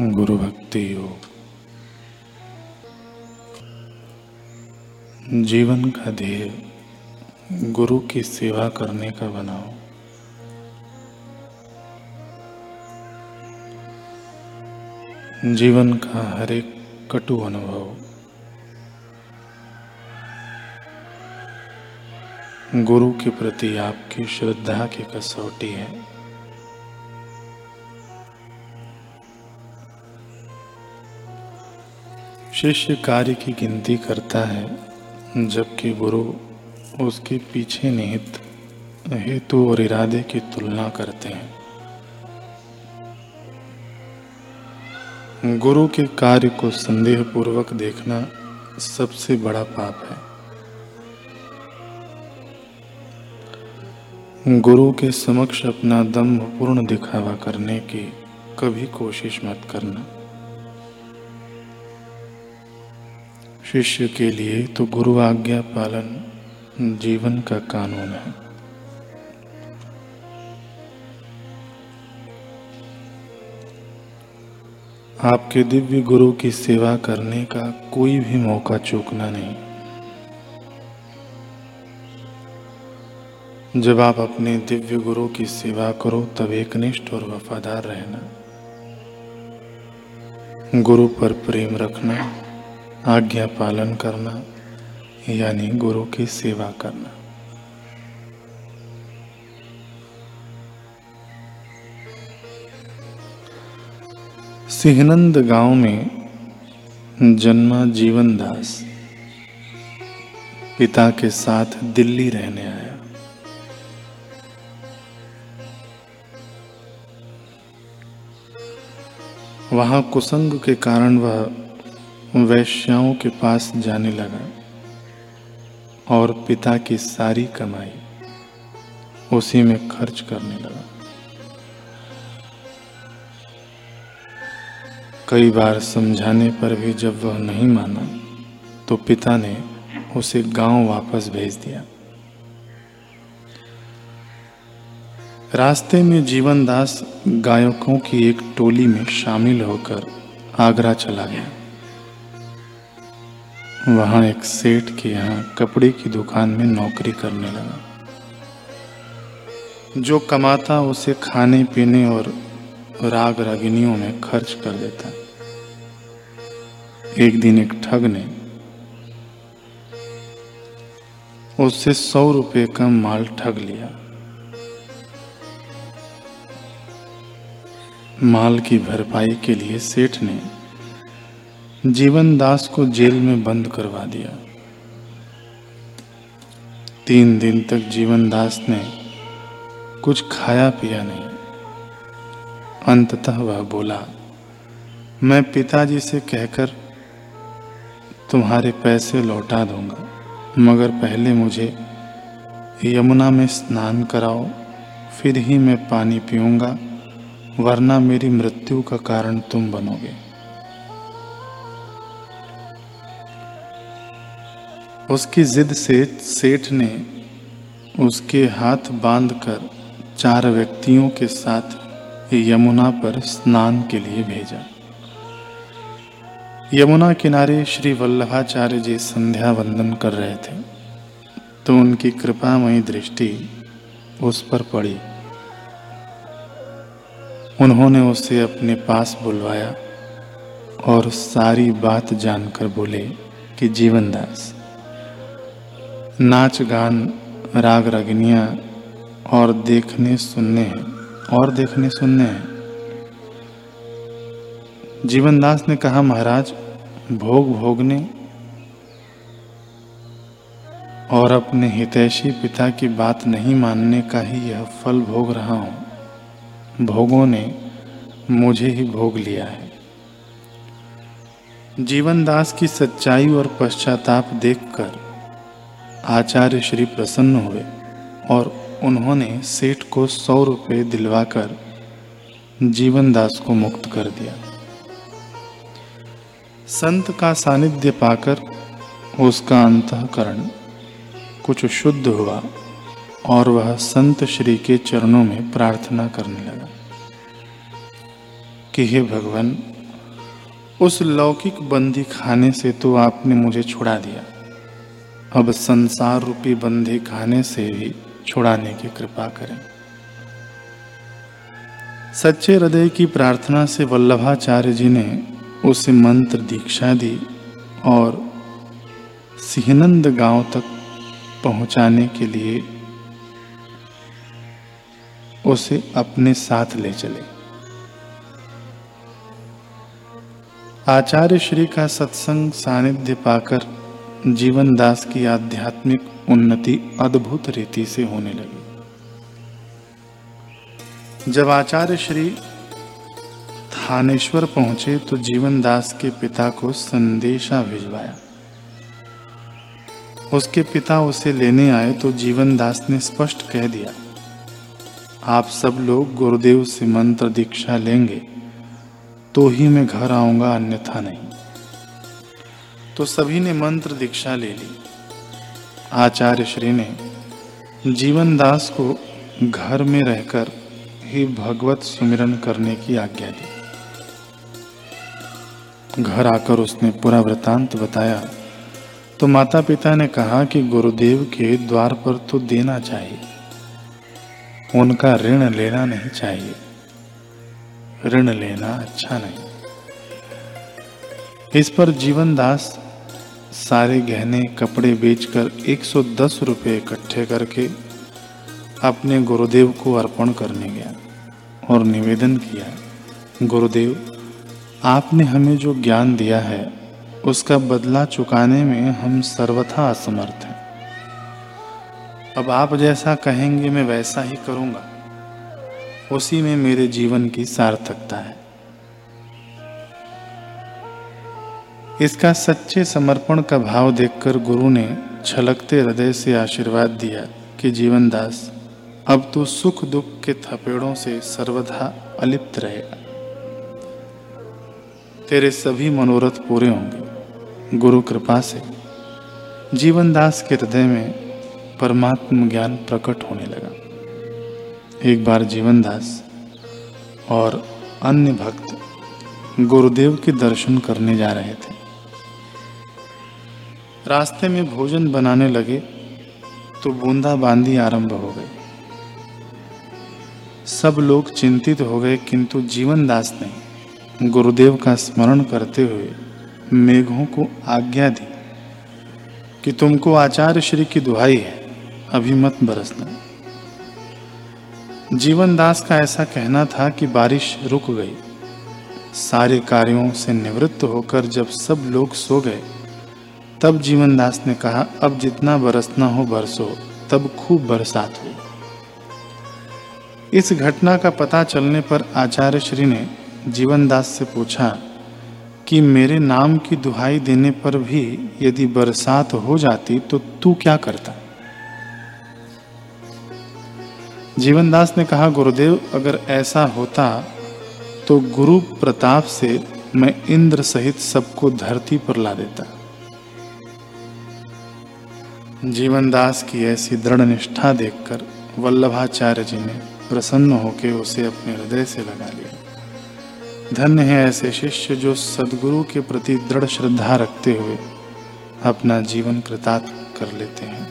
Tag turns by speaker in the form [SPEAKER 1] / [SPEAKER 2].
[SPEAKER 1] गुरु भक्ति योग। जीवन का ध्येय गुरु की सेवा करने का बनाओ। जीवन का हर एक कटु अनुभव। गुरु के प्रति आपकी श्रद्धा की कसौटी है। शिष्य कार्य की गिनती करता है, जबकि गुरु उसके पीछे निहित हेतु और इरादे की तुलना करते हैं। गुरु के कार्य को संदेह पूर्वक देखना सबसे बड़ा पाप है। गुरु के समक्ष अपना दम्भ पूर्ण दिखावा करने की कभी कोशिश मत करना। शिष्य के लिए तो गुरु आज्ञा पालन जीवन का कानून है। आपके दिव्य गुरु की सेवा करने का कोई भी मौका चूकना नहीं। जब आप अपने दिव्य गुरु की सेवा करो, तब एकनिष्ठ और वफादार रहना। गुरु पर प्रेम रखना आज्ञा पालन करना, यानी गुरु की सेवा करना। सिहनंद गाँव में जन्मा जीवन दास पिता के साथ दिल्ली रहने आया। वहाँ कुसंग के कारण वह वैश्याओं के पास जाने लगा और पिता की सारी कमाई उसी में खर्च करने लगा। कई बार समझाने पर भी जब वह नहीं माना तो पिता ने उसे गाँव वापस भेज दिया। रास्ते में जीवनदास गायकों की एक टोली में शामिल होकर आगरा चला गया। वहाँ एक सेठ के यहाँ कपड़े की दुकान में नौकरी करने लगा। जो कमाता उसे खाने, पीने और राग रागिनियों में खर्च कर देता। एक दिन एक ठग ने उससे सौ रुपए का माल ठग लिया। माल की भरपाई के लिए सेठ ने जीवन दास को जेल में बंद करवा दिया। तीन दिन तक जीवन दास ने कुछ खाया पिया नहीं। अंततः वह बोला, मैं पिताजी से कहकर तुम्हारे पैसे लौटा दूँगा, मगर पहले मुझे यमुना में स्नान कराओ, फिर ही मैं पानी पीऊँगा, वरना मेरी मृत्यु का कारण तुम बनोगे। उसकी जिद से सेठ ने उसके हाथ बांधकर चार व्यक्तियों के साथ यमुना पर स्नान के लिए भेजा। यमुना किनारे श्री वल्लभाचार्य जी संध्या वंदन कर रहे थे तो उनकी कृपामयी दृष्टि उस पर पड़ी। उन्होंने उसे अपने पास बुलवाया और सारी बात जानकर बोले कि जीवनदास नाच गान, राग रागिनियाँ और देखने सुनने हैं, और देखने सुनने हैं। जीवनदास ने कहा, महाराज, भोग भोगने और अपने हितैषी पिता की बात नहीं मानने का ही यह फल भोग रहा हूँ। भोगों ने मुझे ही भोग लिया है। जीवनदास की सच्चाई और पश्चाताप देखकर आचार्य श्री प्रसन्न हुए और उन्होंने सेठ को सौ रुपये दिलवाकर जीवनदास को मुक्त कर दिया। संत का सानिध्य पाकर उसका अंतकरण कुछ शुद्ध हुआ और वह संत श्री के चरणों में प्रार्थना करने लगा कि हे भगवान, उस लौकिक बंदी खाने से तो आपने मुझे छुड़ा दिया। अब संसार रूपी बंदी खाने से भी छुड़ाने की कृपा करें। सच्चे हृदय की प्रार्थना से वल्लभाचार्य जी ने उसे मंत्र दीक्षा दी और सिहनंद गाँव तक पहुँचाने के लिए उसे अपने साथ ले चले। आचार्य श्री का सत्संग सानिध्य पाकर जीवन दास की आध्यात्मिक उन्नति अद्भुत रीति से होने लगी। जब आचार्य श्री थानेश्वर पहुँचे तो जीवन दास के पिता को संदेशा भिजवाया। उसके पिता उसे लेने आए तो जीवन दास ने स्पष्ट कह दिया, आप सब लोग गुरुदेव से मंत्र दीक्षा लेंगे तो ही मैं घर आऊँगा, अन्यथा नहीं। तो सभी ने मंत्र दीक्षा ले ली। आचार्य श्री ने जीवन दास को घर में रहकर ही भगवत सुमिरन करने की आज्ञा दी। घर आकर उसने पूरा वृतांत बताया। तो माता पिता ने कहा कि गुरुदेव के द्वार पर तो देना चाहिए। उनका ऋण लेना नहीं चाहिए। ऋण लेना अच्छा नहीं। इस पर जीवन दास सारे गहने कपड़े बेचकर 110 रुपए इकट्ठे करके अपने गुरुदेव को अर्पण करने गया और निवेदन किया, गुरुदेव, आपने हमें जो ज्ञान दिया है, उसका बदला चुकाने में हम सर्वथा असमर्थ हैं। अब आप जैसा कहेंगे, मैं वैसा ही करूँगा। उसी में मेरे जीवन की सार्थकता है। इसका सच्चे समर्पण का भाव देखकर गुरु ने छलकते हृदय से आशीर्वाद दिया कि जीवनदास, अब तो सुख दुख के थपेड़ों से सर्वथा अलिप्त रहेगा तेरे सभी मनोरथ पूरे होंगे। गुरु कृपा से। जीवनदास के हृदय में परमात्म ज्ञान प्रकट होने लगा। एक बार जीवनदास और अन्य भक्त गुरुदेव के दर्शन करने जा रहे थे। रास्ते में भोजन बनाने लगे तो बूंदा बांदी आरंभ हो गई। सब लोग चिंतित हो गए, किंतु जीवनदास ने गुरुदेव का स्मरण करते हुए मेघों को आज्ञा दी कि तुमको आचार्य श्री की दुहाई है, अभी मत बरसना। जीवन दास का ऐसा कहना था कि बारिश रुक गई। सारे कार्यों से निवृत्त होकर जब सब लोग सो गए तब जीवन दास ने कहा, अब जितना बरसना हो बरसो, तब खूब बरसात हुई इस घटना का पता चलने पर आचार्य श्री ने जीवन दास से पूछा कि मेरे नाम की दुहाई देने पर भी यदि बरसात हो जाती तो तू क्या करता? जीवनदास ने कहा, गुरुदेव, अगर ऐसा होता तो गुरु प्रताप से मैं इंद्र सहित सबको धरती पर ला देता। जीवन दास की ऐसी दृढ़ निष्ठा देखकर वल्लभाचार्य जी ने प्रसन्न होकर उसे अपने हृदय से लगा लिया। धन्य है ऐसे शिष्य जो सदगुरु के प्रति दृढ़ श्रद्धा रखते हुए अपना जीवन कृतार्थ कर लेते हैं।